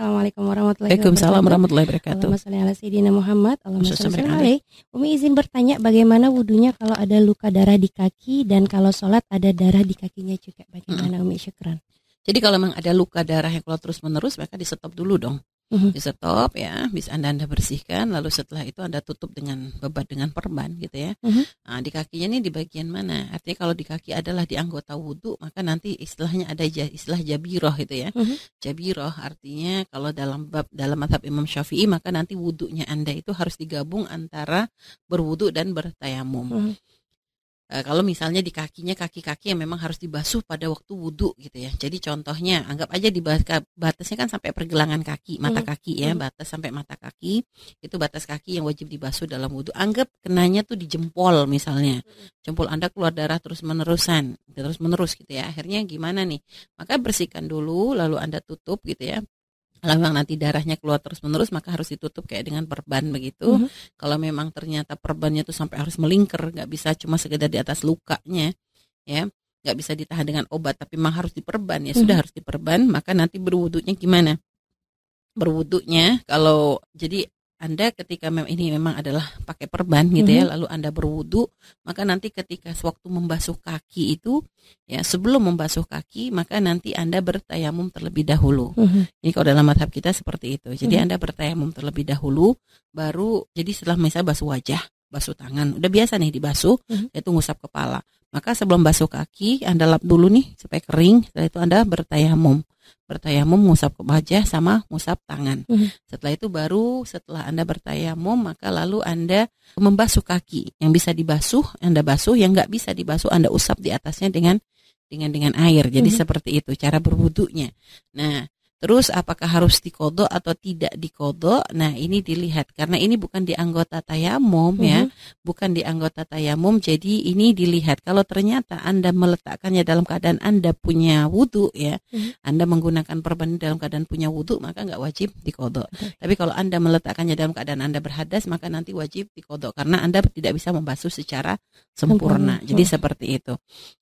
Assalamualaikum warahmatullahi Waalaikumsalam warahmatullahi wabarakatuh. Allahumma sholli ala Muhammad. Allahumma alaih. Umi izin bertanya bagaimana wudhunya kalau ada luka darah di kaki dan kalau sholat ada darah di kakinya juga. Bagaimana Umi syukran? Jadi kalau memang ada luka darah yang keluar terus menerus, maka di stop dulu dong. Mhm. Di stop ya, bisa anda anda bersihkan, lalu setelah itu anda tutup dengan bebat dengan perban gitu ya. Mhm. Nah, di kakinya ini di bagian mana? Artinya kalau di kaki adalah di anggota wudhu, maka nanti istilahnya ada istilah jabiroh gitu ya. Mhm. Jabiroh artinya kalau dalam bab dalam mazhab Imam Syafi'i maka nanti wudhunya anda itu harus digabung antara berwudhu dan bertayamum. Mhm. Eh, kalau misalnya di kakinya kaki-kaki yang memang harus dibasuh pada waktu wudhu gitu ya. Jadi contohnya anggap aja di batasnya kan sampai pergelangan kaki, mata Mhm. kaki ya, Mhm. batas sampai mata kaki itu batas kaki yang wajib dibasuh dalam wudhu. Anggap kenanya tuh di jempol misalnya, jempol anda keluar darah terus menerusan, terus menerus gitu ya. Akhirnya gimana nih? Maka bersihkan dulu, lalu anda tutup gitu ya. Kalau memang nanti darahnya keluar terus menerus maka harus ditutup kayak dengan perban begitu. Mhm. Kalau memang ternyata perbannya tuh sampai harus melingkar, nggak bisa cuma sekedar di atas lukanya, ya, nggak bisa ditahan dengan obat, tapi memang harus diperban ya sudah Mhm. harus diperban. Maka nanti berwudhunya gimana? Berwudhunya kalau jadi anda ketika mem ini memang adalah pakai perban gitu ya, lalu Anda berwudhu, maka nanti ketika sewaktu membasuh kaki itu, ya sebelum membasuh kaki, maka nanti Anda bertayamum terlebih dahulu. Mhm. Ini kalau dalam madhab kita seperti itu. Jadi Mhm. Anda bertayamum terlebih dahulu, baru jadi setelah misalnya basuh wajah, basuh tangan, udah biasa nih dibasuh, Mhm. itu ngusap kepala. Maka sebelum basuh kaki, Anda lap dulu nih supaya kering. Setelah itu Anda bertayamum, bertayamum ngusap ke wajah sama ngusap tangan. Mhm. Setelah itu baru setelah Anda bertayamum, maka lalu Anda membasuh kaki. Yang bisa dibasuh, Anda basuh. Yang nggak bisa dibasuh, Anda usap di atasnya dengan dengan dengan air. Jadi Mhm. seperti itu cara berwudunya. Nah, terus apakah harus dikodok atau tidak dikodok? Nah, ini dilihat karena ini bukan di anggota tayamum ya, Mhm. bukan di anggota tayamum. Jadi ini dilihat kalau ternyata Anda meletakkannya dalam keadaan Anda punya wudhu ya, Mhm. Anda menggunakan perban dalam keadaan punya wudhu maka nggak wajib dikodok. Betul. Tapi kalau Anda meletakkannya dalam keadaan Anda berhadas maka nanti wajib dikodok karena Anda tidak bisa membasuh secara sempurna. Sempurna. Jadi Hmm. seperti itu.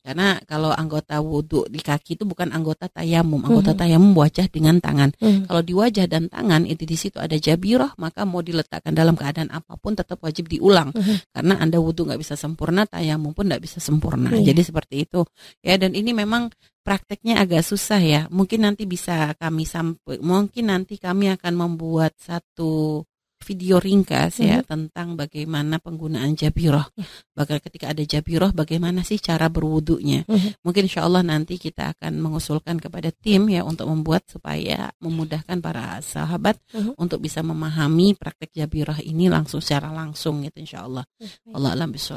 Karena kalau anggota wudhu di kaki itu bukan anggota tayamum. Anggota Mhm. tayamum wajah dengan tangan. Mhm. Kalau di wajah dan tangan itu di situ ada jabiroh maka mau diletakkan dalam keadaan apa pun tetap wajib diulang. Mhm. Karena Anda wudhu nggak bisa sempurna, tayamum pun nggak bisa sempurna. Iya. Jadi seperti itu. Ya dan ini memang prakteknya agak susah ya. Mungkin nanti bisa kami sampai mungkin nanti kami akan membuat satu video ringkas ya tentang bagaimana penggunaan jabiroh. Bahkan ketika ada jabiroh bagaimana sih cara berwudunya. Mhm. Mungkin insya Allah nanti kita akan mengusulkan kepada tim ya untuk membuat supaya memudahkan para sahabat Mhm. untuk bisa memahami praktek jabiroh ini langsung secara langsung gitu insya Allah. Allah alam bisawab.